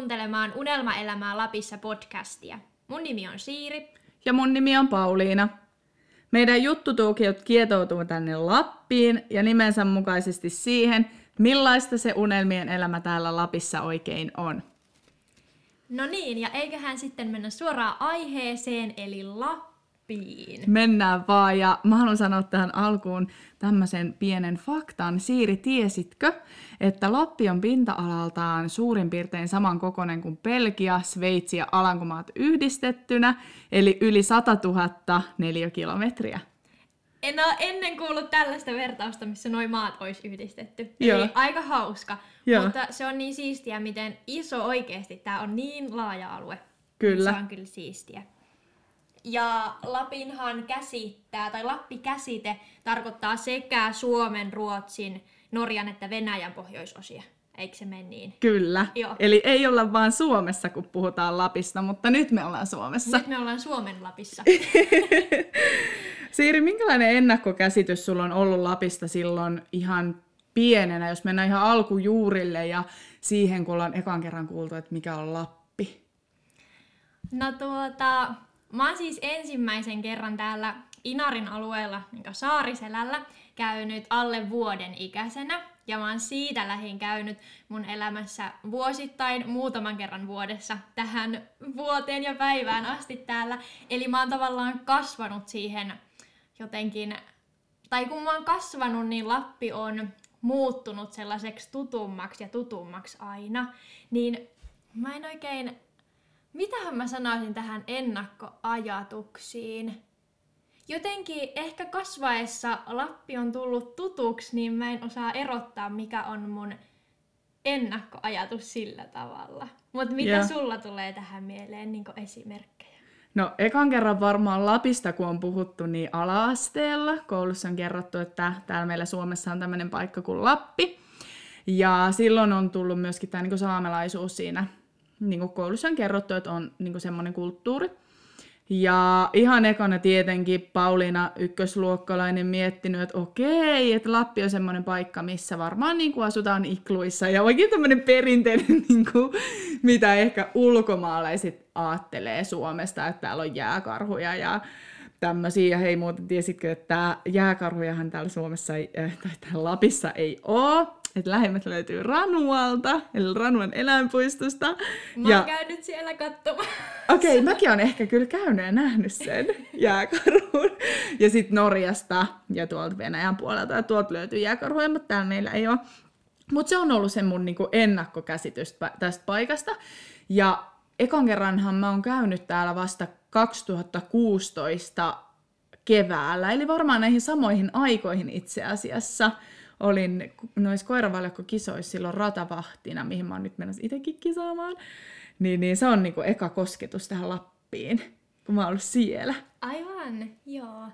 kuuntelemaan Unelmaelämää Lapissa podcastia. Mun nimi on Siiri. Ja mun nimi on Pauliina. Meidän juttutuukiot kietoutuu tänne Lappiin ja nimensä mukaisesti siihen, millaista se unelmien elämä täällä Lapissa oikein on. No niin, ja eiköhän sitten mennä suoraan aiheeseen, eli Lappiin. Mennään vaan, ja mä haluan sanoa tähän alkuun tämmöisen pienen faktan. Siiri, tiesitkö, että Lappi on pinta-alaltaan suurin piirtein saman kokoinen kuin Belgia, Sveitsi ja Alankomaat yhdistettynä, eli yli 100 000 neliökilometriä? En ole ennen kuullut tällaista vertausta, missä noin maat olisi yhdistetty. Joo. Eli aika hauska. Joo. Mutta se on niin siistiä, miten iso oikeasti tämä on niin laaja alue. Kyllä. Se on kyllä siistiä. Ja Lapinhan käsittää, tai Lappi-käsite tarkoittaa sekä Suomen, Ruotsin, Norjan että Venäjän pohjoisosia. Eikö se mene niin? Kyllä. Joo. Eli ei olla vaan Suomessa, kun puhutaan Lapista, mutta nyt me ollaan Suomessa. Nyt me ollaan Suomen Lapissa. Siiri, minkälainen ennakkokäsitys sulla on ollut Lapista silloin ihan pienenä, jos mennään ihan alkujuurille ja siihen, kun ollaan ekan kerran kuultu, että mikä on Lappi? No tuota, mä oon siis ensimmäisen kerran täällä Inarin alueella, niin Saariselällä, käynyt alle vuoden ikäisenä. Ja mä oon siitä lähin käynyt mun elämässä vuosittain muutaman kerran vuodessa tähän vuoteen ja päivään asti täällä. Eli mä oon tavallaan kasvanut siihen jotenkin, tai kun mä oon kasvanut, niin Lappi on muuttunut sellaiseksi tutummaksi ja tutummaksi aina. Niin mä en oikein Mitähän mä sanoisin tähän ennakkoajatuksiin? Jotenkin ehkä kasvaessa Lappi on tullut tutuksi, niin mä en osaa erottaa, mikä on mun ennakkoajatus sillä tavalla. Mutta mitä Joo. sulla tulee tähän mieleen niin esimerkkejä? No, ekan kerran varmaan Lapista, kun on puhuttu, niin ala-asteella. Koulussa on kerrottu, että täällä meillä Suomessa on tämmöinen paikka kuin Lappi. Ja silloin on tullut myöskin tämä niin saamelaisuus siinä. Niin kuin koulussa on kerrottu, että on niin semmoinen kulttuuri. Ja ihan ekana tietenkin Pauliina ykkösluokkalainen miettinyt, että okei, että Lappi on semmoinen paikka, missä varmaan niin kuin asutaan ikluissa ja oikein tämmöinen perinteinen, niin kuin, mitä ehkä ulkomaalaiset aattelee Suomesta, että täällä on jääkarhuja ja tämmöisiä. Ja hei muuten, tiesitkö, että jääkarhujahan täällä Suomessa ei, äh, tai täällä Lapissa ei ole. Että lähemmät löytyy Ranualta, eli Ranuan eläinpuistosta. Mä ja oon käynyt siellä katsomaan. Okei, okay, mäkin olen ehkä kyllä käynyt ja nähnyt sen jääkarhun. Ja sitten Norjasta ja tuolta Venäjän puolelta. Ja tuolta löytyy jääkarhuja, mutta täällä meillä ei ole. Mutta se on ollut se mun niinku ennakkokäsitys tästä paikasta. Ja ekan kerranhan mä oon käynyt täällä vasta 2016 keväällä. Eli varmaan näihin samoihin aikoihin itse asiassa olin noissa koiravaljakko-kisoissa silloin ratavahtina, mihin mä oon nyt menossa itsekin kisaamaan. Niin, niin se on niinku eka kosketus tähän Lappiin, kun mä oon ollut siellä. Aivan, joo.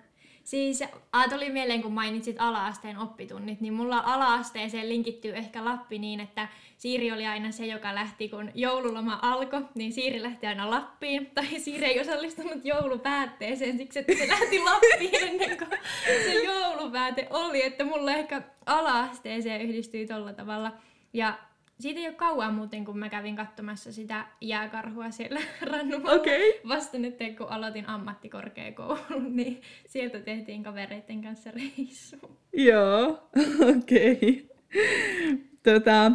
Siis a, tuli mieleen, kun mainitsit ala-asteen oppitunnit, niin mulla ala-asteeseen linkittyy ehkä Lappi niin, että Siiri oli aina se, joka lähti, kun joululoma alkoi, niin Siiri lähti aina Lappiin. Tai Siiri ei osallistunut joulupäätteeseen siksi, että se lähti Lappiin ennen kuin se joulupääte oli. Että mulla ehkä ala-asteeseen yhdistyi tolla tavalla. Ja siitä ei ole kauan muuten, kun mä kävin katsomassa sitä jääkarhua siellä rannumalla. Okei. Vasta nyt, kun aloitin ammattikorkeakoulun, niin sieltä tehtiin kavereiden kanssa reissu. Joo, okei. Tota, ö,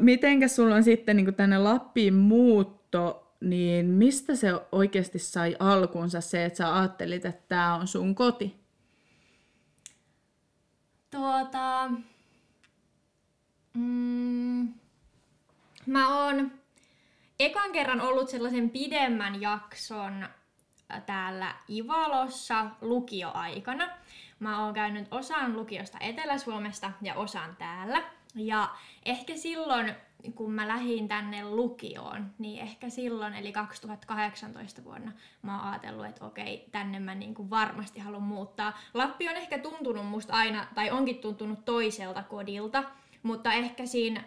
mitenkä sulla on sitten niin tänne Lappiin muutto, niin mistä se oikeasti sai alkunsa se, että sä ajattelit, että tämä on sun koti? Tuota... Mm, mä oon ekan kerran ollut sellaisen pidemmän jakson täällä Ivalossa lukioaikana. Mä oon käynyt osan lukiosta Etelä-Suomesta ja osan täällä. Ja ehkä silloin, kun mä lähdin tänne lukioon, niin ehkä silloin, eli 2018 vuonna, mä oon ajatellut, että okei, tänne mä niin kuin varmasti haluan muuttaa. Lappi on ehkä tuntunut musta aina, tai onkin tuntunut toiselta kodilta, mutta ehkä siinä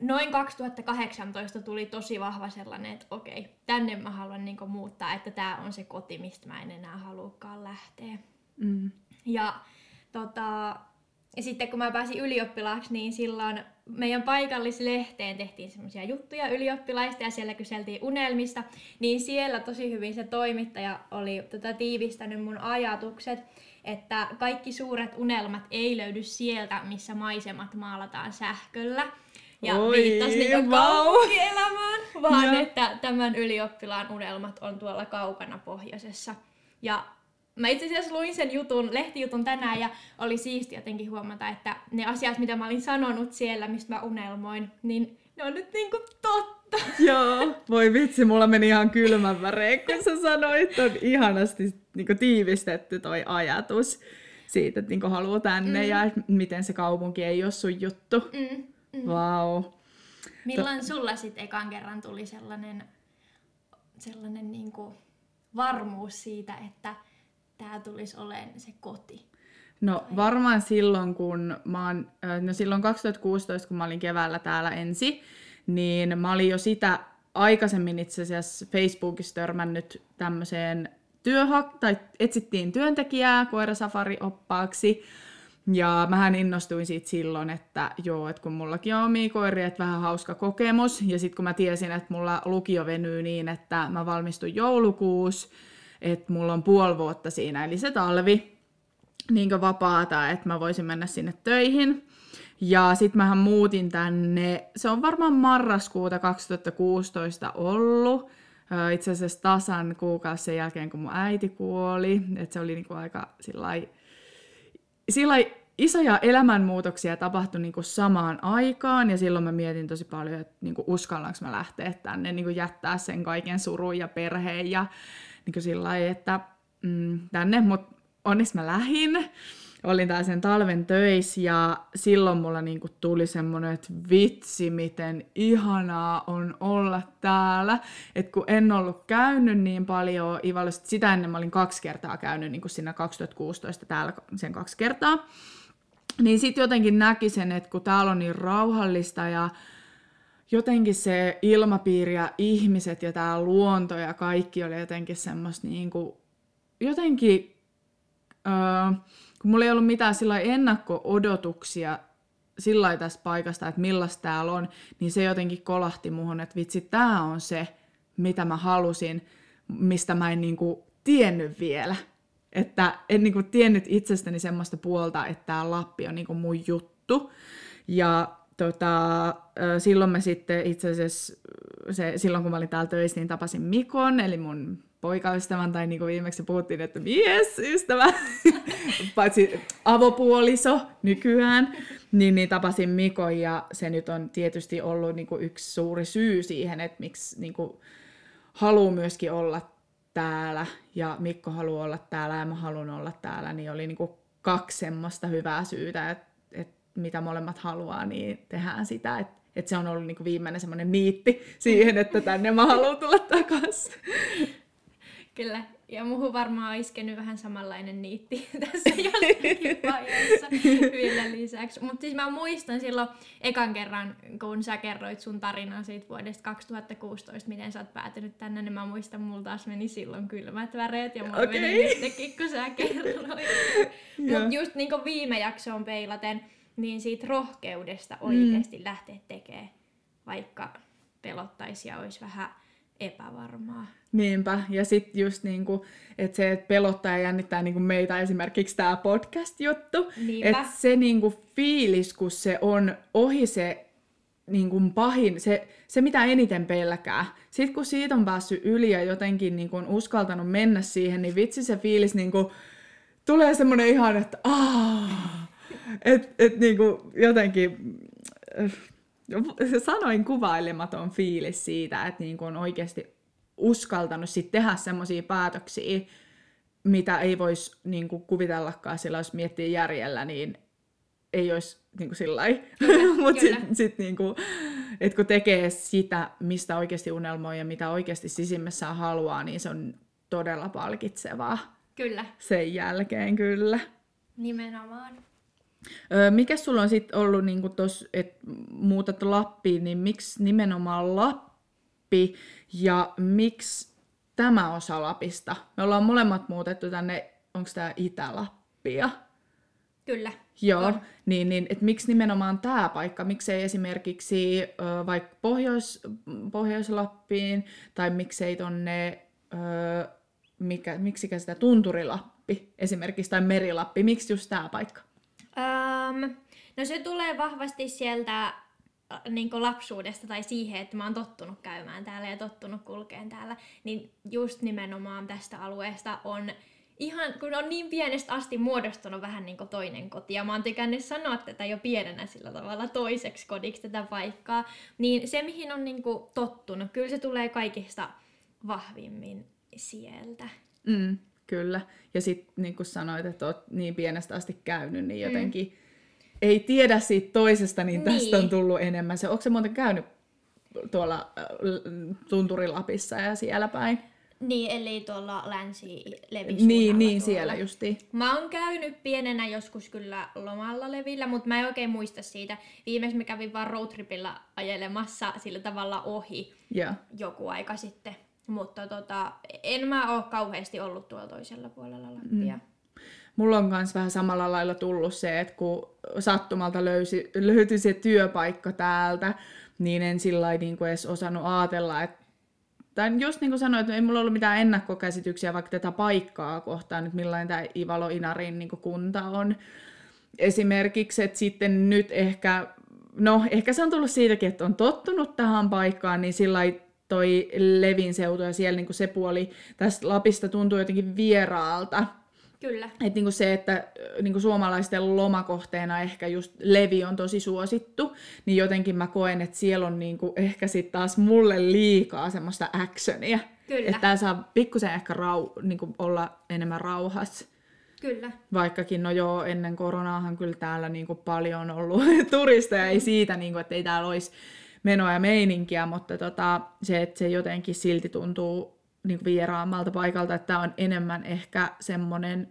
noin 2018 tuli tosi vahva sellainen, että okei, tänne mä haluan niinku muuttaa, että tämä on se koti, mistä mä en enää halukaan lähteä. Mm. Ja, tota, ja sitten kun mä pääsin ylioppilaaksi, niin silloin meidän paikallislehteen tehtiin semmoisia juttuja ylioppilaista ja siellä kyseltiin unelmista, niin siellä tosi hyvin se toimittaja oli tota, tiivistänyt mun ajatukset, että kaikki suuret unelmat ei löydy sieltä, missä maisemat maalataan sähköllä. Ja Oi, viittasi niin kaupunkielämään, vaan Joo. että tämän ylioppilaan unelmat on tuolla kaukana pohjoisessa. Ja mä itse asiassa luin sen jutun, lehtijutun tänään ja oli siisti jotenkin huomata, että ne asiat, mitä mä olin sanonut siellä, mistä mä unelmoin, niin ne on nyt niinku totta. Joo, voi vitsi, mulla meni ihan kylmän värein, kun sä sanoit, on ihanasti niin tiivistetty toi ajatus siitä, että niin haluaa tänne mm. ja miten se kaupunki ei ole sun juttu. Mm. Vau. Wow. Milloin sulla sitten ekan kerran tuli sellainen, sellainen niinku varmuus siitä, että tämä tulisi olemaan se koti? No varmaan silloin, kun mä oon, no silloin 2016, kun mä olin keväällä täällä ensi, niin mä olin jo sitä aikaisemmin itse asiassa Facebookissa törmännyt tämmöiseen työhak- tai etsittiin työntekijää koirasafari-oppaaksi. Ja mähän innostuin siitä silloin, että joo, että kun mullakin on omia koiria, että vähän hauska kokemus. Ja sitten kun mä tiesin, että mulla lukio venyy niin, että mä valmistun joulukuussa, että mulla on puoli vuotta siinä, eli se talvi, niin vapaata, että mä voisin mennä sinne töihin. Ja sit mähän muutin tänne, se on varmaan marraskuuta 2016 ollut, itse asiassa tasan kuukausi sen jälkeen, kun mun äiti kuoli. Et se oli niinku aika sillai, sillai isoja elämänmuutoksia tapahtui niinku samaan aikaan, ja silloin mä mietin tosi paljon, että niinku uskallanko mä lähteä tänne, niinku jättää sen kaiken surun ja perheen, ja niinku sillä että mm, tänne, mutta onneksi mä lähin. Olin tää sen talven töissä ja silloin mulla niinku tuli semmonen, että vitsi miten ihanaa on olla täällä. Et kun en ollut käynyt niin paljon Ivalossa, sitä ennen mä olin kaksi kertaa käynyt niinku siinä 2016 täällä sen kaksi kertaa. Niin sit jotenkin näki sen, että kun täällä on niin rauhallista ja jotenkin se ilmapiiri ja ihmiset ja tämä luonto ja kaikki oli jotenkin semmoista niin kuin, jotenkin, öö, kun mulla ei ollut mitään sillä ennakko-odotuksia sillä tästä paikasta, että millaista täällä on, niin se jotenkin kolahti muhun, että vitsi, tämä on se, mitä mä halusin, mistä mä en niin kuin, tiennyt vielä. Että en niin kuin, tiennyt itsestäni semmoista puolta, että tämä Lappi on niin kuin, mun juttu. Ja tota, silloin mä sitten itse asiassa, se, silloin kun mä olin täällä töissä, niin tapasin Mikon, eli mun poikaystävän, tai niin kuin viimeksi puhuttiin, että mies, ystävä, paitsi avopuoliso nykyään, niin, niin tapasin Mikon, ja se nyt on tietysti ollut niin kuin yksi suuri syy siihen, että miksi niin kuin, haluaa myöskin olla täällä, ja Mikko haluaa olla täällä, ja mä haluan olla täällä, niin oli niin kuin kaksi semmoista hyvää syytä, että, että mitä molemmat haluaa, niin tehdään sitä, että että se on ollut niin kuin viimeinen semmoinen niitti siihen, että tänne mä haluan tulla takaisin. Kyllä. Ja muuhun varmaan on iskenyt vähän samanlainen niitti tässä jossakin vaiheessa vielä lisäksi. Mutta siis mä muistan silloin ekan kerran, kun sä kerroit sun tarinan siitä vuodesta 2016, miten sä oot päätynyt tänne, niin mä muistan, mulla taas meni silloin kylmät väreet ja mulla Okei. meni nytkin, kun sä kerroit. Mutta just niin kuin viime jaksoon peilaten, niin siitä rohkeudesta oikeasti mm. lähteä tekemään, vaikka pelottaisi ja olisi vähän epävarmaa. Niinpä, ja sitten just niinku, että se, että pelottaa ja jännittää niinku meitä esimerkiksi tämä podcast-juttu, että se niinku fiilis, kun se on ohi se niinku pahin, se, se mitä eniten pelkää. Sitten kun siitä on päässyt yli ja jotenkin niinku on uskaltanut mennä siihen, niin vitsi se fiilis niinku, tulee semmoinen ihan, että aah, et, et niinku jotenkin, sanoin kuvailematon fiilis siitä, että niinku on oikeasti uskaltanut sit tehdä semmoisia päätöksiä, mitä ei voisi niinku kuvitellakaan sillä, jos miettii järjellä, niin ei olisi niinku sillä Mutta sitten sit niinku, et kun tekee sitä, mistä oikeasti unelmoi ja mitä oikeasti sisimmässään haluaa, niin se on todella palkitsevaa Kyllä, sen jälkeen kyllä. nimenomaan. Mikä sulla on sitten ollut, niin että muutat Lappiin, niin miksi nimenomaan Lappi ja miksi tämä osa Lapista? Me ollaan molemmat muutettu tänne, onko tämä Itä-Lappia? Kyllä. Joo, On. niin, niin että miksi nimenomaan tämä paikka, miksei esimerkiksi ö, vaikka Pohjois, Pohjois-Lappiin, tai miksei tonne, ö, mikä, miksikä sitä Tunturilappi esimerkiksi, tai Merilappi, miksi just tämä paikka? Öm, no se tulee vahvasti sieltä niin lapsuudesta tai siihen, että mä oon tottunut käymään täällä ja tottunut kulkeen täällä, niin just nimenomaan tästä alueesta on ihan, kun on niin pienestä asti muodostunut vähän niin kuin toinen koti, ja mä oon tykännyt sanoa tätä jo pienenä sillä tavalla toiseksi kodiksi tätä paikkaa, niin se mihin on niin kuin tottunut, kyllä se tulee kaikista vahvimmin sieltä. Mm, kyllä. Ja sitten niin kuin sanoit, että oot niin pienestä asti käynyt, niin jotenkin mm. ei tiedä siitä toisesta, niin tästä Niin. on tullut enemmän. Se, onko se muuten käynyt tuolla äh, Tunturilapissa ja siellä päin? Niin, eli tuolla länsi Niin, niin siellä justiin. Mä oon käynyt pienenä joskus kyllä lomalla levillä, mutta mä en oikein muista siitä. Viimeksi mä kävin vaan roadtripilla ajelemassa sillä tavalla ohi Joo. joku aika sitten. Mutta tota, en mä oo kauheasti ollut tuolla toisella puolella Lappia. Mm. Mulla on myös vähän samalla lailla tullut se, että kun sattumalta löysi, löytyi se työpaikka täältä, niin en sillä niin kuin edes osannut ajatella, että tai just niin kuin sanoin, että ei mulla ollut mitään ennakkokäsityksiä vaikka tätä paikkaa kohtaan, että millainen tämä Ivalo Inarin niin kuin kunta on. Esimerkiksi, että sitten nyt ehkä, no ehkä se on tullut siitäkin, että on tottunut tähän paikkaan, niin sillä toi Levin seutu ja siellä niin kuin se puoli tästä Lapista tuntuu jotenkin vieraalta. Kyllä. Että niinku se, että niinku suomalaisten lomakohteena ehkä just Levi on tosi suosittu, niin jotenkin mä koen, että siellä on niinku ehkä sitten taas mulle liikaa semmoista actionia. Kyllä. Että saa pikkusen ehkä rau, niinku olla enemmän rauhassa. Kyllä. Vaikkakin, no joo, ennen koronaahan kyllä täällä niinku paljon on ollut turisteja, ei siitä, niinku, että ei täällä olisi menoa ja meininkiä, mutta tota, se, että se jotenkin silti tuntuu niinku vieraammalta paikalta, että tämä on enemmän ehkä semmoinen,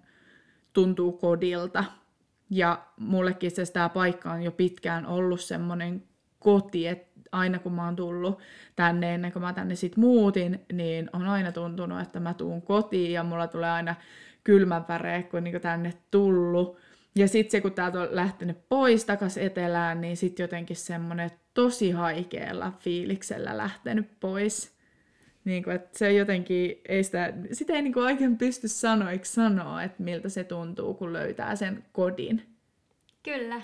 tuntuu kodilta. Ja mullekin se tämä paikka on jo pitkään ollut semmoinen koti, että aina kun mä oon tullut tänne, ennen kuin mä tänne sit muutin, niin on aina tuntunut, että mä tuun kotiin ja mulla tulee aina kylmän väreä, kun niin tänne tullut. Ja sitten se, kun täältä on lähtenyt pois takas etelään, niin sitten jotenkin semmoinen tosi haikealla fiiliksellä lähtenyt pois. Niin kuin, että se jotenkin, ei sitä, sitä ei niin kuin oikein pysty sanoiksi sanoa, että miltä se tuntuu, kun löytää sen kodin. Kyllä.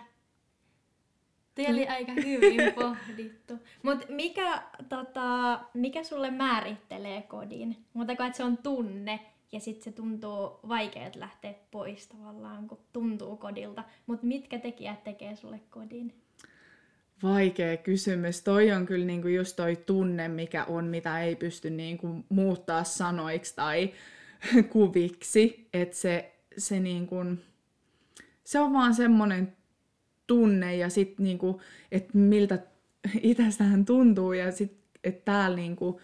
Tuo oli aika hyvin pohdittu. Mutta mikä, tota, mikä sulle määrittelee kodin? Mutta että se on tunne ja sitten se tuntuu vaikeat lähteä pois tavallaan, kun tuntuu kodilta. Mutta mitkä tekijät tekee sulle kodin? Vaikea kysymys. Toi on kyllä niinku just toi tunne, mikä on, mitä ei pysty niinku muuttaa sanoiksi tai kuviksi. Että se, se, niinku, se on vaan semmoinen tunne ja sitten niinku, että miltä itsestähän tuntuu ja sitten että täällä niinku,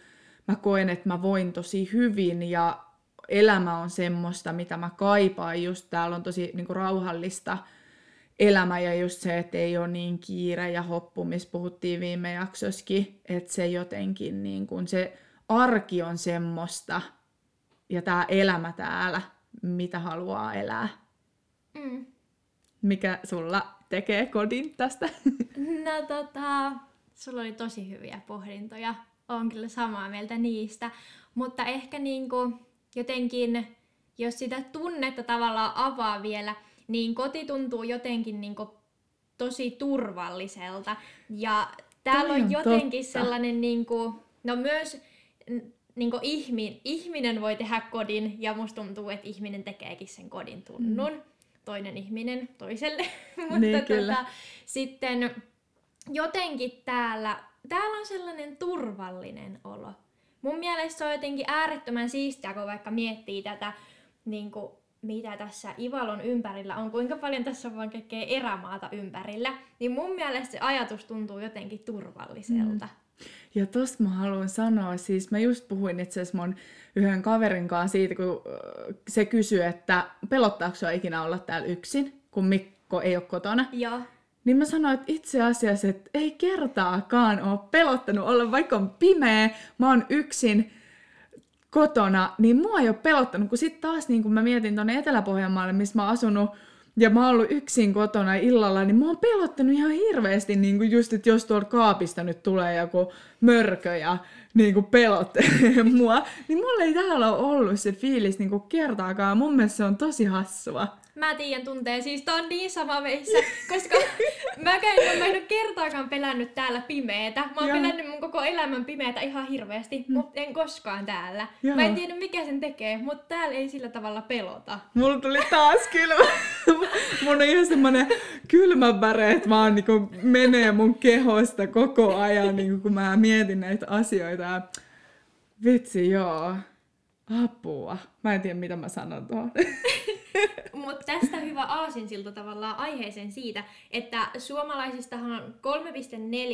mä koen, että mä voin tosi hyvin ja elämä on semmoista, mitä mä kaipaan. Just täällä on tosi niinku, rauhallista elämä ja just se, että ei ole niin kiire ja hoppu, missä puhuttiin viime jaksossakin, että se jotenkin niin kuin se arki on semmoista ja tämä elämä täällä, mitä haluaa elää. Mm. Mikä sulla tekee kodin tästä? No tota, sulla oli tosi hyviä pohdintoja. Olen kyllä samaa mieltä niistä. Mutta ehkä niinku jotenkin, jos sitä tunnetta tavallaan avaa vielä, niin koti tuntuu jotenkin niinku tosi turvalliselta. Ja täällä on, on jotenkin totta. sellainen, niinku, no myös n- niinku ihmi, ihminen voi tehdä kodin, ja musta tuntuu, että ihminen tekeekin sen kodin tunnun. Mm. Toinen ihminen toiselle. Mutta Niin, kyllä. tota, sitten jotenkin täällä, täällä on sellainen turvallinen olo. Mun mielestä se on jotenkin äärettömän siistiä, kun vaikka miettii tätä, niin kuin, mitä tässä Ivalon ympärillä on, kuinka paljon tässä on vaan kaikkea erämaata ympärillä, niin mun mielestä se ajatus tuntuu jotenkin turvalliselta. Mm. Ja tosta mä haluan sanoa, siis mä just puhuin itse asiassa mun yhden kaverin kanssa siitä, kun äh, se kysyi, että pelottaako sua ikinä olla täällä yksin, kun Mikko ei ole kotona. Joo. Niin mä sanoin, että itse asiassa, että ei kertaakaan ole pelottanut olla, vaikka on pimeä, mä oon yksin kotona, niin mua ei ole pelottanut, kun sitten taas niin kun mä mietin tuonne Etelä-Pohjanmaalle, missä mä oon asunut Ja mä oon ollut yksin kotona illalla, niin mä oon pelottanut ihan hirveästi, niin kuin just, että jos tuolta kaapista nyt tulee joku mörkö ja niin kuin mua, niin mulla ei täällä ole ollut se fiilis niin kuin kertaakaan. Mun mielestä se on tosi hassua. Mä tiedän tuntee, siis tää on niin sama meissä, koska mä, käyn, mä en ole kertaakaan pelännyt täällä pimeetä. Mä oon Joo. pelännyt mun koko elämän pimeätä ihan hirveästi, mm. mutta en koskaan täällä. Joo. Mä en tiedä mikä sen tekee, mutta täällä ei sillä tavalla pelota. Mulla tuli taas kylmä. mun on ihan semmonen kylmä väre, että vaan niinku menee mun kehosta koko ajan, niinku kun mä mietin näitä asioita. Vitsi, joo. Apua. Mä en tiedä, mitä mä sanon tuohon. Mutta tästä hyvä aasinsilta tavallaan aiheeseen siitä, että suomalaisistahan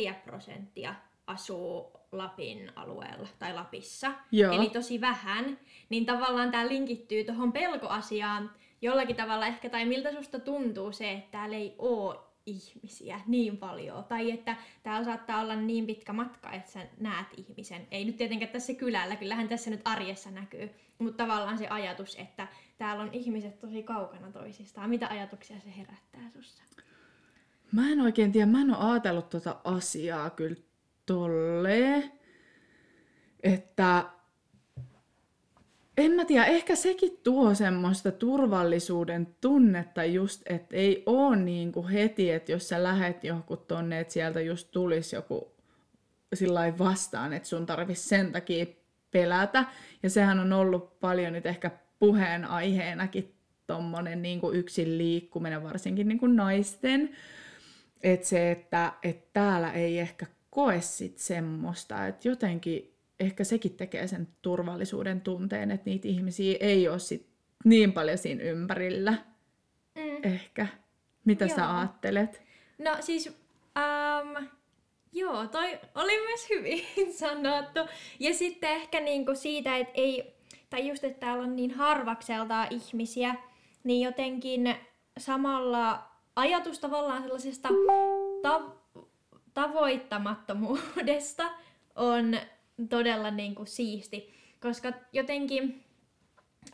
3,4 prosenttia asuu Lapin alueella tai Lapissa. Joo. Eli tosi vähän. Niin tavallaan tämä linkittyy tuohon pelkoasiaan jollakin tavalla ehkä, tai miltä susta tuntuu se, että täällä ei ole ihmisiä niin paljon. Tai että täällä saattaa olla niin pitkä matka, että sä näet ihmisen. Ei nyt tietenkään tässä kylällä, kyllähän tässä nyt arjessa näkyy. Mutta tavallaan se ajatus, että täällä on ihmiset tosi kaukana toisistaan. Mitä ajatuksia se herättää sussa? Mä en oikein tiedä, mä en ole ajatellut tota asiaa kyllä tolleen, että en mä tiedä, ehkä sekin tuo semmoista turvallisuuden tunnetta just, että ei oo niin kuin heti, että jos sä lähet johonkin tonne, että sieltä just tulisi joku sillä vastaan, että sun tarvitsisi sen takia pelätä. Ja sehän on ollut paljon nyt ehkä puheenaiheenakin tommonen niin yksin liikkuminen, varsinkin niin kuin naisten. Että se, että et täällä ei ehkä koe sit semmoista, että jotenkin ehkä sekin tekee sen turvallisuuden tunteen, että niitä ihmisiä ei ole sit niin paljon siinä ympärillä. Mm. Ehkä. Mitä Joo. sä ajattelet? No siis, um, joo, toi oli myös hyvin sanottu. Ja sitten ehkä niinku siitä, että ei, tai just, että täällä on niin harvakseltaan ihmisiä, niin jotenkin samalla ajatus tavallaan sellaisesta tav- tavoittamattomuudesta on todella niinku siisti, koska jotenkin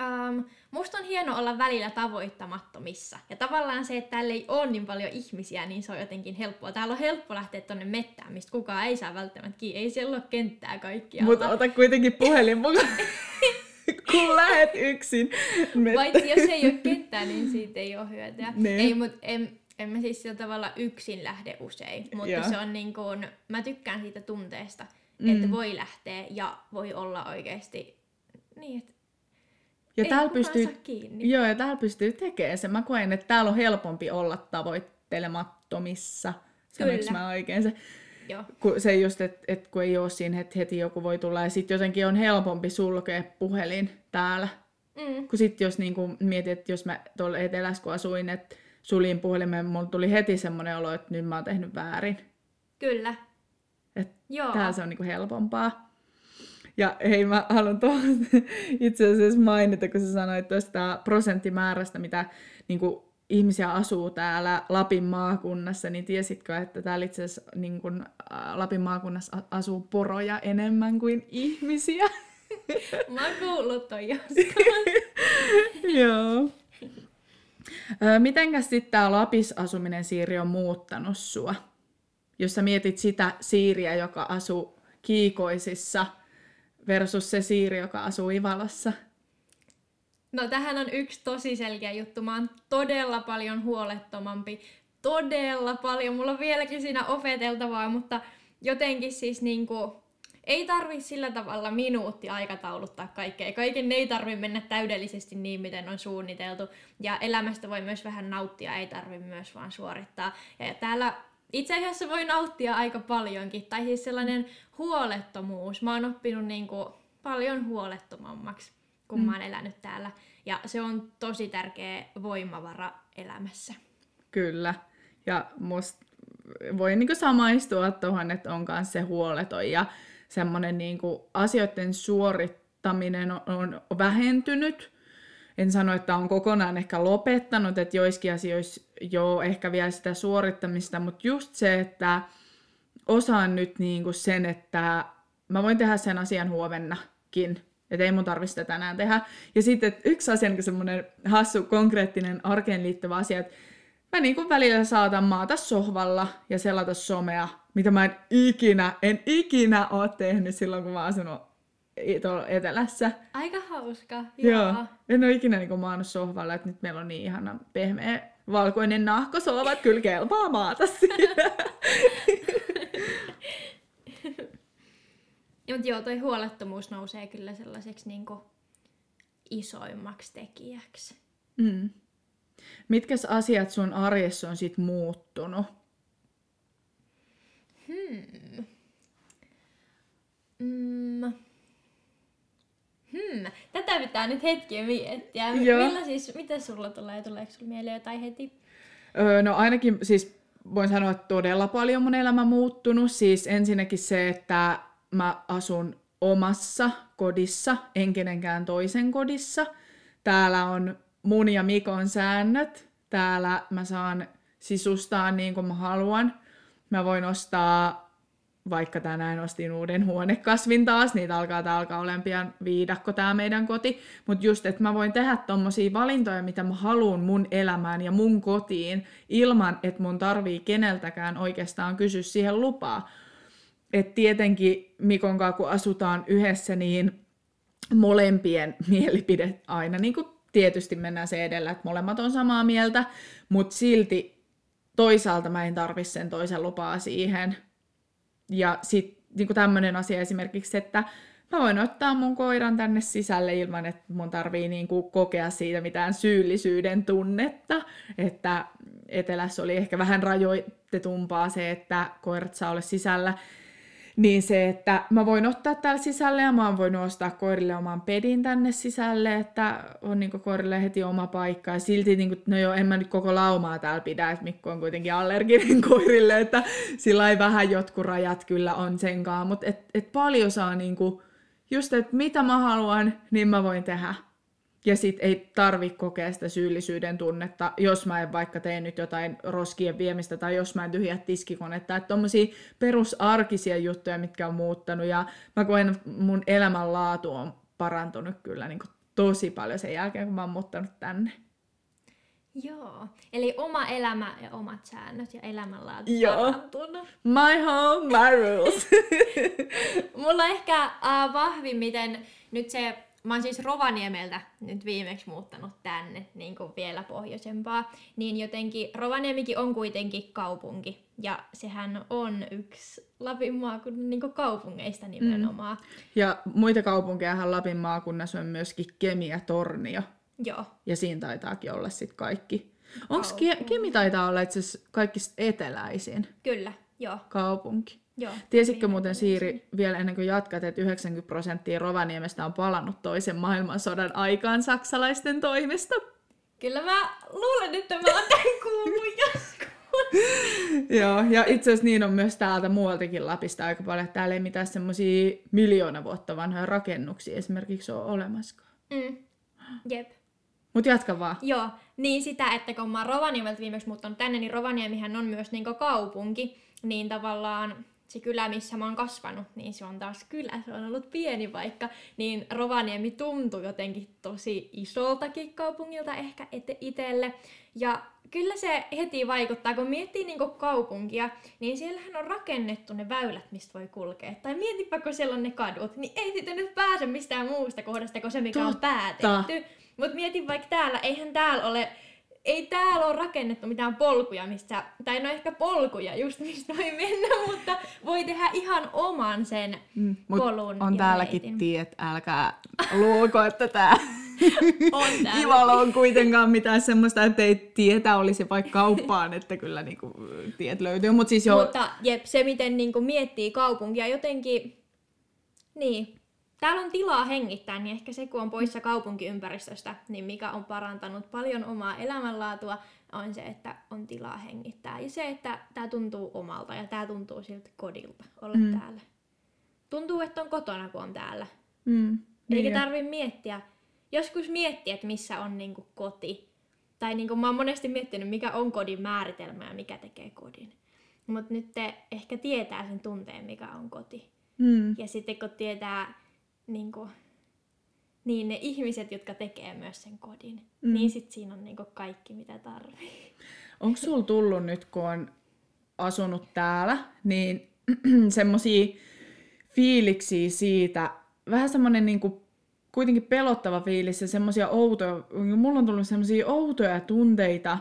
Um, musta on hieno olla välillä tavoittamattomissa. Ja tavallaan se, että täällä ei ole niin paljon ihmisiä, niin se on jotenkin helppoa. Täällä on helppo lähteä tonne mettään, mistä kukaan ei saa välttämättä kiinni. Ei siellä ole kenttää kaikkialla. Mutta ota kuitenkin puhelin mukaan, kun lähet yksin. Paitsi jos ei ole kenttää, niin siitä ei ole hyötyä. Niin. Ei, mutta en, en mä siis sillä tavalla yksin lähde usein. Mutta Joo. se on niin kuin, mä tykkään siitä tunteesta, Mm. että voi lähteä ja voi olla oikeasti niin, että Ja täällä pystyy, joo, ja täällä pystyy tekemään sen. Mä koen, että täällä on helpompi olla tavoittelemattomissa. Sanoinko mä oikein se? Joo. Kun se just, että et kun ei ole siinä, että heti joku voi tulla ja sitten jotenkin on helpompi sulkea puhelin täällä. Mm. Kun sitten jos niinku mietit, että jos mä tuolla etelässä kun asuin, että suljin puhelimen, mulla tuli heti semmoinen olo, että nyt mä oon tehnyt väärin. Kyllä. Et Joo. täällä se on niinku helpompaa. Ja hei, mä haluan tuohon itse asiassa mainita, kun sä sanoit tuosta prosenttimäärästä, mitä niinku, ihmisiä asuu täällä Lapin maakunnassa, niin tiesitkö, että täällä itse asiassa niin kun, ä, Lapin maakunnassa asuu poroja enemmän kuin ihmisiä? Mä oon kuullut toi. Joo. Mitenkäs sitten tämä Lapis-asuminen Siiri on muuttanut sua? Jos sä mietit sitä Siiriä, joka asuu Kiikoisissa versus se Siiri, joka asuu Ivalossa. No tähän on yksi tosi selkeä juttu. Mä oon todella paljon huolettomampi. Todella paljon. Mulla on vieläkin siinä opeteltavaa, mutta jotenkin siis niinku... Ei tarvi sillä tavalla minuutti aikatauluttaa kaikkea. Kaiken ei tarvi mennä täydellisesti niin, miten on suunniteltu. Ja elämästä voi myös vähän nauttia, ei tarvi myös vaan suorittaa. Ja täällä itse asiassa voi nauttia aika paljonkin. Tai siis sellainen huolettomuus. Mä oon oppinut niinku paljon huolettomammaksi kun mm. mä oon elänyt täällä. Ja se on tosi tärkeä voimavara elämässä. Kyllä. Ja musta voi niinku samaistua tuohon, että on myös se huoleton ja semmoinen niinku asioiden suorittaminen on, on vähentynyt. En sano, että on kokonaan ehkä lopettanut, että joiskin asioissa jo ehkä vielä sitä suorittamista, mutta just se, että osaan nyt niinku sen, että mä voin tehdä sen asian huomennakin. Että ei mun tarvitse sitä tänään tehdä. Ja sitten yksi asia, niin semmoinen hassu, konkreettinen arkeen liittyvä asia, että mä niin kuin välillä saatan maata sohvalla ja selata somea, mitä mä en ikinä, en ikinä ole tehnyt silloin, kun mä asunut tuolla etelässä. Aika hauska, joo. joo. En ole ikinä niin maannut sohvalla, että nyt meillä on niin ihana pehmeä valkoinen nahko, sohvat kyllä kelpaa maata siinä. ja, mutta joo, toi huolettomuus nousee kyllä sellaiseksi niin kuin isoimmaksi tekijäksi. Mm. Mitkä asiat sun arjessa on sit muuttunut? Hmm. Mm. Hmm. Tätä pitää nyt hetkiä miettiä. Joo. Millä siis, mitä sulla tulee? Tuleeko sulla mieleen jotain heti? Öö, no ainakin siis voin sanoa, että todella paljon mun elämä muuttunut. Siis ensinnäkin se, että mä asun omassa kodissa, en kenenkään toisen kodissa. Täällä on mun ja Mikon säännöt. Täällä mä saan sisustaa niin kuin mä haluan. Mä voin ostaa, vaikka tänään ostin uuden huonekasvin taas, niitä alkaa, tää alkaa olemaan pian viidakko tää meidän koti. Mutta just, että mä voin tehdä tommosia valintoja, mitä mä haluan mun elämään ja mun kotiin, ilman, että mun tarvii keneltäkään oikeastaan kysyä siihen lupaa. Et tietenkin Mikon kanssa, kun asutaan yhdessä, niin molempien mielipide aina niin kuin tietysti mennään se edellä, että molemmat on samaa mieltä, mutta silti toisaalta mä en tarvi sen toisen lupaa siihen. Ja sitten niin tämmöinen asia esimerkiksi, että mä voin ottaa mun koiran tänne sisälle ilman, että mun tarvii niin kuin kokea siitä mitään syyllisyyden tunnetta. Että etelässä oli ehkä vähän rajoitetumpaa se, että koirat saa olla sisällä niin se, että mä voin ottaa täällä sisälle ja mä oon voinut ostaa koirille oman pedin tänne sisälle, että on niinku koirille heti oma paikka. Ja silti, niinku, no joo, en mä nyt koko laumaa täällä pidä, että Mikko on kuitenkin allerginen koirille, että sillä ei vähän jotkut rajat kyllä on senkaan. Mutta et, et paljon saa niinku, just, että mitä mä haluan, niin mä voin tehdä. Ja sit ei tarvi kokea sitä syyllisyyden tunnetta, jos mä en vaikka tee nyt jotain roskien viemistä tai jos mä en tyhjää tiskikonetta. Että tommosia perusarkisia juttuja, mitkä on muuttanut ja mä koen mun elämänlaatu on parantunut kyllä niin tosi paljon sen jälkeen, kun mä oon muuttanut tänne. Joo, eli oma elämä ja omat säännöt ja elämänlaatu Joo. parantunut. My home, my rules. Mulla ehkä uh, vahvimmiten nyt se mä oon siis Rovaniemeltä nyt viimeksi muuttanut tänne niin kuin vielä pohjoisempaa, niin jotenkin Rovaniemikin on kuitenkin kaupunki, ja sehän on yksi Lapin maakunnan niin kuin kaupungeista nimenomaan. Mm. Ja muita kaupunkejahan Lapin maakunnassa on myöskin Kemi ja Tornio. Joo. Ja siinä taitaakin olla sitten kaikki. Onko Kemi taitaa olla itse asiassa kaikista eteläisin? Kyllä, joo. Kaupunki. Joo, Tiesitkö muuten Siiri vielä ennen kuin jatkat, että 90 prosenttia Rovaniemestä on palannut toisen maailmansodan aikaan saksalaisten toimesta? Kyllä mä luulen, että mä oon tämän kuullut joskus. Joo, ja itse asiassa niin on myös täältä muualtakin Lapista aika paljon. Täällä ei mitään semmoisia miljoona vuotta vanhoja rakennuksia esimerkiksi ole olemaskaan. Mm. Jep. Mut jatka vaan. Joo, niin sitä, että kun mä oon Rovaniemeltä viimeksi muuttanut tänne, niin Rovaniemihän on myös niinku kaupunki, niin tavallaan se kylä, missä mä oon kasvanut, niin se on taas kylä, se on ollut pieni paikka, niin Rovaniemi tuntuu jotenkin tosi isoltakin kaupungilta ehkä itselle. Ja kyllä se heti vaikuttaa, kun miettii niinku kaupunkia, niin siellähän on rakennettu ne väylät, mistä voi kulkea. Tai mietipä, kun siellä on ne kadut, niin ei sitten nyt pääse mistään muusta kohdasta kuin se, mikä Totta. on päätetty. Mutta mietin vaikka täällä, eihän täällä ole ei täällä ole rakennettu mitään polkuja, mistä, tai no ehkä polkuja just mistä voi mennä, mutta voi tehdä ihan oman sen mm, polun On täälläkin reitin. tiet, älkää luuko, että tää on Ivalo on kuitenkaan mitään semmoista, että ei tietä olisi vaikka kauppaan, että kyllä niinku tiet löytyy. Mut siis jo... Mutta jep, se miten niinku miettii kaupunkia jotenkin, niin, täällä on tilaa hengittää, niin ehkä se kun on poissa kaupunkiympäristöstä, niin mikä on parantanut paljon omaa elämänlaatua, on se, että on tilaa hengittää. Ja se, että tämä tuntuu omalta ja tämä tuntuu siltä kodilta olla mm. täällä. Tuntuu, että on kotona, kun on täällä. Mm. Eikä niin tarvi miettiä, joskus miettiä, että missä on niinku koti. Tai niinku mä oon monesti miettinyt, mikä on kodin määritelmä ja mikä tekee kodin. Mutta nyt te ehkä tietää sen tunteen, mikä on koti. Mm. Ja sitten kun tietää niin kuin, niin ne ihmiset, jotka tekee myös sen kodin, Mm. niin sit siinä on niinku kaikki, mitä tarvii. Onko sulla tullut nyt, kun on asunut täällä, niin semmosia fiiliksiä siitä, vähän semmoinen niinku kuitenkin pelottava fiilis ja semmosia outoja, mulla on tullut semmosia outoja tunteita,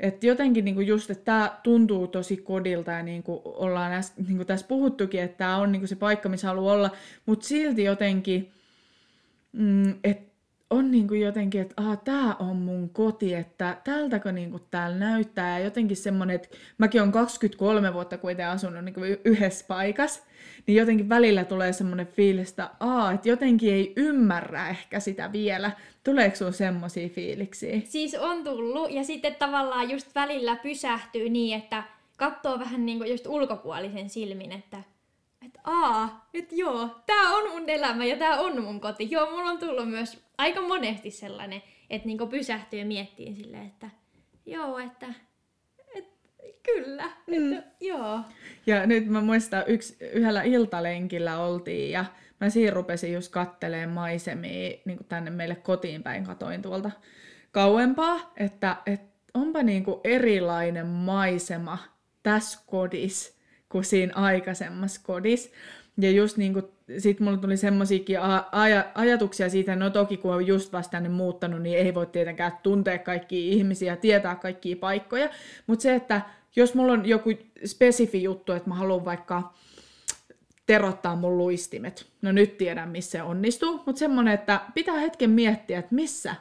että jotenkin niinku just, että tämä tuntuu tosi kodilta ja niin kuin ollaan äs, niinku tässä puhuttukin, että tämä on niinku se paikka, missä haluaa olla, mutta silti jotenkin, mm, että on niinku jotenkin, että ah, tämä on mun koti, että tältäkö niinku täällä näyttää. Ja jotenkin semmoinen, että mäkin on 23 vuotta kuitenkin asunut niinku yhdessä paikassa, niin jotenkin välillä tulee semmoinen fiilis, että, että jotenkin ei ymmärrä ehkä sitä vielä. Tuleeko sulla semmoisia fiiliksiä? Siis on tullut, ja sitten tavallaan just välillä pysähtyy niin, että katsoo vähän niinku just ulkopuolisen silmin, että että aa, että joo, tää on mun elämä ja tää on mun koti. Joo, mulla on tullut myös aika monesti sellainen, että niinku pysähtyy ja miettii silleen, että joo, että kyllä, Mm. että joo. Ja nyt mä muistan, yksi, yhdellä iltalenkillä oltiin ja mä siinä rupesin just katteleen maisemia niin tänne meille kotiin päin, katoin tuolta kauempaa, että et onpa niin kuin erilainen maisema tässä kodissa kuin siinä aikaisemmassa kodissa. Ja just niin kuin, sit mulla tuli semmosiakin a- aja- ajatuksia siitä, no toki kun on just vasta tänne muuttanut, niin ei voi tietenkään tuntea kaikkia ihmisiä, tietää kaikkia paikkoja. Mutta se, että jos mulla on joku spesifi juttu, että mä haluan vaikka terottaa mun luistimet. No nyt tiedän, missä se onnistuu, mutta semmonen, että pitää hetken miettiä, että missä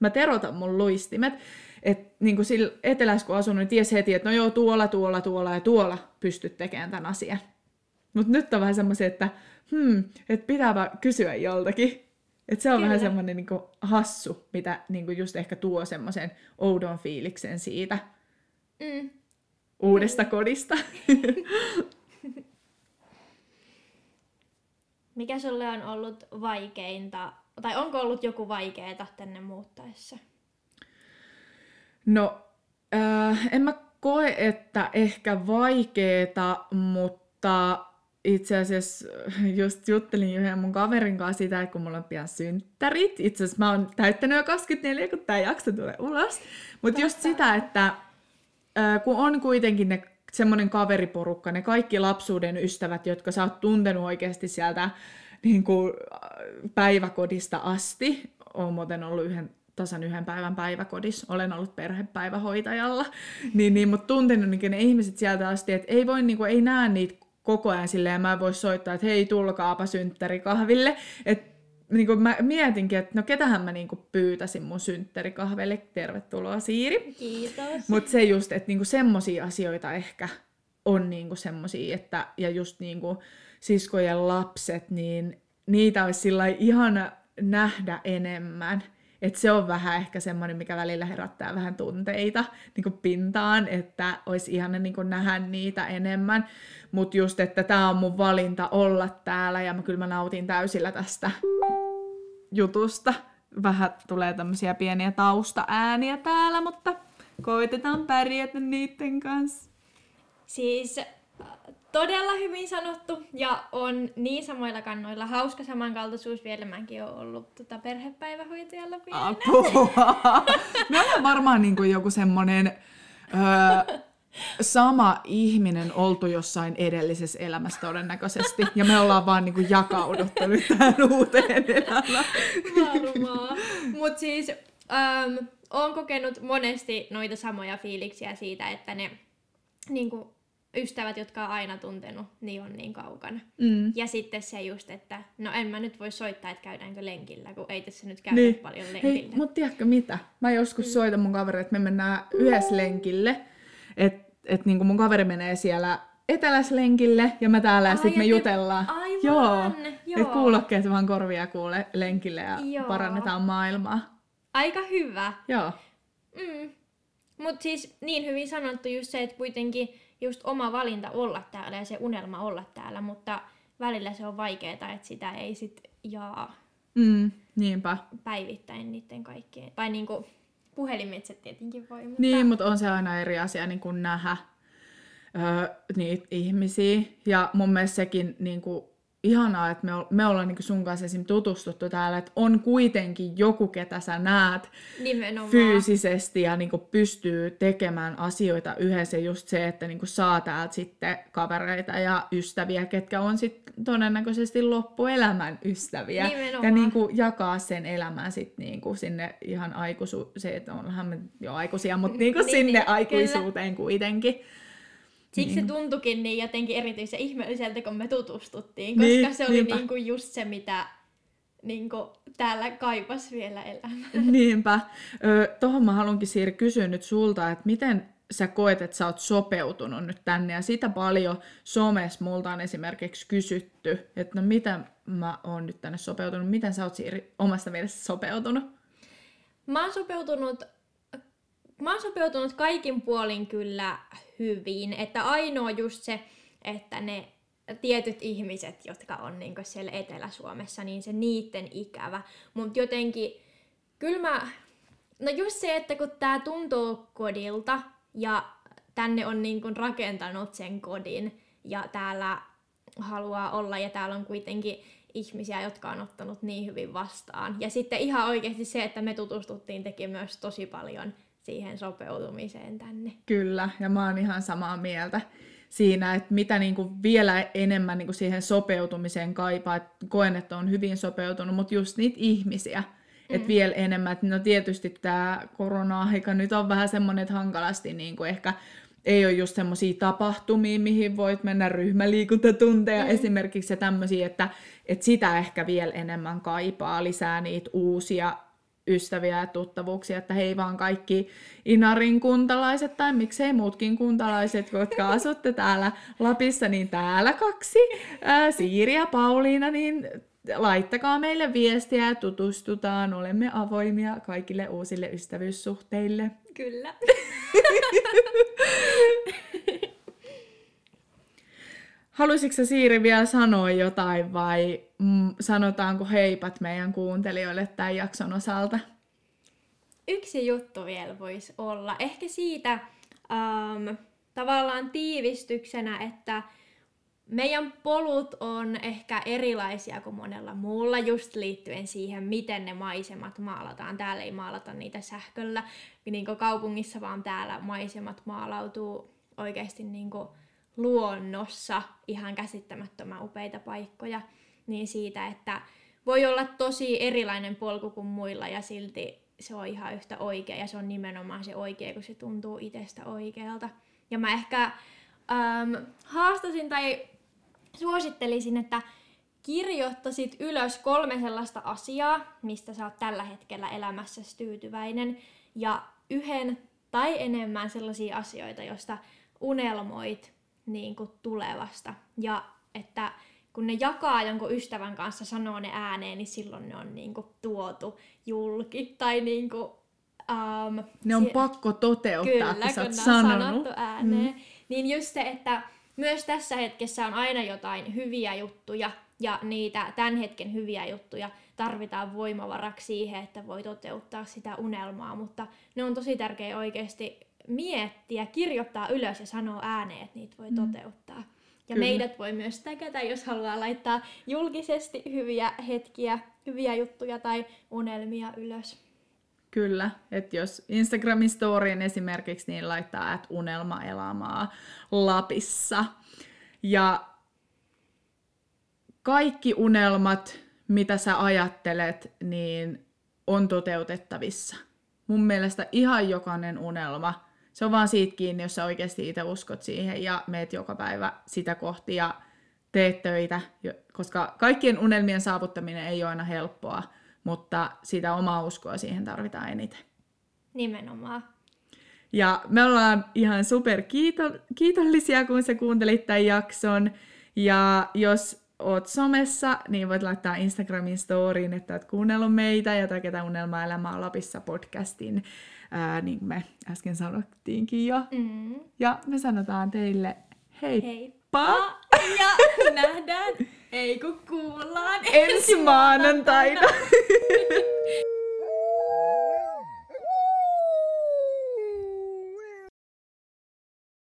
mä terotan mun luistimet. Että niin kuin sillä etelässä kun asun, niin ties heti, että no joo, tuolla, tuolla, tuolla ja tuolla pystyt tekemään tämän asian. Mutta nyt on vähän semmoisia, että hmm, että pitääpä kysyä joltakin. Että se on Kyllä. vähän semmoinen niin hassu, mitä niin kuin just ehkä tuo semmoisen oudon fiiliksen siitä Mm. Uudesta kodista. Mikä sulle on ollut vaikeinta, tai onko ollut joku vaikeeta tänne muuttaessa? No, äh, en mä koe, että ehkä vaikeeta, mutta itse asiassa just juttelin yhden mun kaverin kanssa sitä, että kun mulla on pian synttärit. Itse asiassa mä oon täyttänyt jo 24, kun tää jakso tulee ulos. Mutta just sitä, että äh, kun on kuitenkin ne semmoinen kaveriporukka, ne kaikki lapsuuden ystävät, jotka sä oot tuntenut oikeasti sieltä niin kuin, äh, päiväkodista asti. Oon muuten ollut yhden, tasan yhden päivän päiväkodissa, olen ollut perhepäivähoitajalla, niin, niin, mutta tuntenut niin ne ihmiset sieltä asti, että ei voi, niin kuin, ei näe niitä koko ajan silleen, mä voin soittaa, että hei, tulkaapa synttärikahville. Et, niin kuin mä mietinkin, että no ketähän mä niin kuin pyytäisin mun synttärikahvelle, tervetuloa Siiri. Kiitos. Mutta se just, että niinku semmosia asioita ehkä on niinku semmosia, että ja just niinku siskojen lapset, niin niitä olisi sillä ihana nähdä enemmän. Että se on vähän ehkä semmoinen, mikä välillä herättää vähän tunteita niin pintaan, että olisi ihana niin nähdä niitä enemmän. Mutta just, että tämä on mun valinta olla täällä ja mä kyllä mä nautin täysillä tästä jutusta. Vähän tulee tämmöisiä pieniä taustaääniä täällä, mutta koitetaan pärjätä niiden kanssa. Siis äh, todella hyvin sanottu ja on niin samoilla kannoilla. Hauska samankaltaisuus vielä. Mäkin olen ollut tota perhepäivähoitajalla pienenä. Apua! Me ollaan varmaan niin kuin joku semmonen öö, sama ihminen oltu jossain edellisessä elämässä todennäköisesti. Ja me ollaan vaan niin kuin jakauduttu nyt tähän uuteen elämään. Varmaan. Mut siis ähm, oon kokenut monesti noita samoja fiiliksiä siitä, että ne niinku, ystävät, jotka on aina tuntenut, niin on niin kaukana. Mm. Ja sitten se just, että no en mä nyt voi soittaa, että käydäänkö lenkillä, kun ei tässä nyt käydä Niin. paljon Hei, lenkillä. mutta tiedätkö mitä? Mä joskus soitan mun kaverille, että me mennään yhdessä lenkille. Että et niinku mun kaveri menee siellä eteläslenkille ja mä täällä ja sitten me jutellaan. Aivan, Joo. joo. Et kuulokkeet vaan korvia kuule lenkille ja Joo. parannetaan maailmaa. Aika hyvä. Joo. Mm. Mutta siis niin hyvin sanottu just se, että kuitenkin just oma valinta olla täällä ja se unelma olla täällä, mutta välillä se on vaikeaa, että sitä ei sit jaa Mm, niinpä. päivittäin niiden kaikkien. Tai niinku puhelimitse tietenkin voi, mutta Niin, mutta on se aina eri asia niin kuin nähdä öö, niitä ihmisiä. Ja mun mielestä sekin niin kuin, ihanaa, että me, me ollaan niin sun kanssa esim. tutustuttu täällä, että on kuitenkin joku, ketä sä näet Nimenomaan. fyysisesti ja niin pystyy tekemään asioita yhdessä. Just se, että niin saa täältä sitten kavereita ja ystäviä, ketkä on sitten todennäköisesti loppuelämän ystäviä. Nimenomaan. Ja niin jakaa sen elämän sitten niin sinne ihan aikuisu... Se, että onhan me jo aikuisia, mutta niin niin, sinne niin, aikuisuuteen kyllä. kuitenkin. Siksi niin. se tuntukin niin jotenkin erityisen ihmeelliseltä, kun me tutustuttiin, koska niin, se oli niin kuin just se, mitä niin kuin täällä kaipas vielä elämään. Niinpä. Tuohon mä haluankin Siiri kysyä nyt sulta, että miten sä koet, että sä oot sopeutunut nyt tänne, ja sitä paljon somessa multa on esimerkiksi kysytty, että no miten mä oon nyt tänne sopeutunut, miten sä oot Siiri omasta mielestä sopeutunut? Mä oon sopeutunut mä oon sopeutunut kaikin puolin kyllä hyvin. Että ainoa just se, että ne tietyt ihmiset, jotka on niin siellä Etelä-Suomessa, niin se niitten ikävä. Mutta jotenkin, kyllä mä, no just se, että kun tää tuntuu kodilta ja tänne on niin kuin rakentanut sen kodin ja täällä haluaa olla ja täällä on kuitenkin ihmisiä, jotka on ottanut niin hyvin vastaan. Ja sitten ihan oikeasti se, että me tutustuttiin, teki myös tosi paljon siihen sopeutumiseen tänne. Kyllä, ja mä oon ihan samaa mieltä siinä, että mitä niin kuin vielä enemmän niin kuin siihen sopeutumiseen kaipaa. Että koen, että on hyvin sopeutunut, mutta just niitä ihmisiä. Mm. Että vielä enemmän. Että no tietysti tämä korona-aika nyt on vähän semmoinen, että hankalasti niin kuin ehkä ei ole just semmoisia tapahtumia, mihin voit mennä ryhmäliikuntatunteja mm. esimerkiksi ja tämmöisiä, että, että sitä ehkä vielä enemmän kaipaa lisää niitä uusia ystäviä ja tuttavuuksia, että hei vaan kaikki Inarin kuntalaiset tai miksei muutkin kuntalaiset, jotka asutte täällä Lapissa, niin täällä kaksi, ää, Siiri ja Pauliina, niin laittakaa meille viestiä ja tutustutaan. Olemme avoimia kaikille uusille ystävyyssuhteille. Kyllä. Haluaisitko Siiri vielä sanoa jotain vai mm, sanotaanko heipat meidän kuuntelijoille tämän jakson osalta? Yksi juttu vielä voisi olla. Ehkä siitä ähm, tavallaan tiivistyksenä, että meidän polut on ehkä erilaisia kuin monella muulla, just liittyen siihen, miten ne maisemat maalataan. Täällä ei maalata niitä sähköllä, niin kuin kaupungissa, vaan täällä maisemat maalautuu oikeasti niin kuin luonnossa ihan käsittämättömän upeita paikkoja, niin siitä, että voi olla tosi erilainen polku kuin muilla ja silti se on ihan yhtä oikea ja se on nimenomaan se oikea, kun se tuntuu itsestä oikealta. Ja mä ehkä ähm, haastasin tai suosittelisin, että kirjoittasit ylös kolme sellaista asiaa, mistä sä oot tällä hetkellä elämässä tyytyväinen, ja yhden tai enemmän sellaisia asioita, joista unelmoit niin kuin tulevasta. Ja että kun ne jakaa jonkun ystävän kanssa, sanoo ne ääneen, niin silloin ne on niin kuin tuotu julki. Tai niin kuin, um, ne on si- pakko toteuttaa, kyllä, kun sä oot sanonut. sanottu ääneen. Mm. Niin just se, että myös tässä hetkessä on aina jotain hyviä juttuja, ja niitä tämän hetken hyviä juttuja tarvitaan voimavaraksi siihen, että voi toteuttaa sitä unelmaa, mutta ne on tosi tärkeä oikeasti miettiä, kirjoittaa ylös ja sanoa ääneen, että niitä voi mm. toteuttaa. Ja Kyllä. meidät voi myös täkätä, jos haluaa laittaa julkisesti hyviä hetkiä, hyviä juttuja tai unelmia ylös. Kyllä, että jos Instagramin storyin esimerkiksi, niin laittaa, että unelma elämää Lapissa. Ja kaikki unelmat, mitä sä ajattelet, niin on toteutettavissa. Mun mielestä ihan jokainen unelma se on vaan siitä kiinni, jos sä oikeasti itse uskot siihen ja meet joka päivä sitä kohti ja teet töitä, koska kaikkien unelmien saavuttaminen ei ole aina helppoa, mutta sitä omaa uskoa siihen tarvitaan eniten. Nimenomaan. Ja me ollaan ihan super kiito- kiitollisia, kun sä kuuntelit tämän jakson. Ja jos oot somessa, niin voit laittaa Instagramin storyin, että oot kuunnellut meitä ja taketä Unelma elämää Lapissa podcastin ää, niin kuin me äsken sanottiinkin jo. Mm. Ja me sanotaan teille heippa! heippa. Ja nähdään, ei kun kuullaan ensi maanantaina.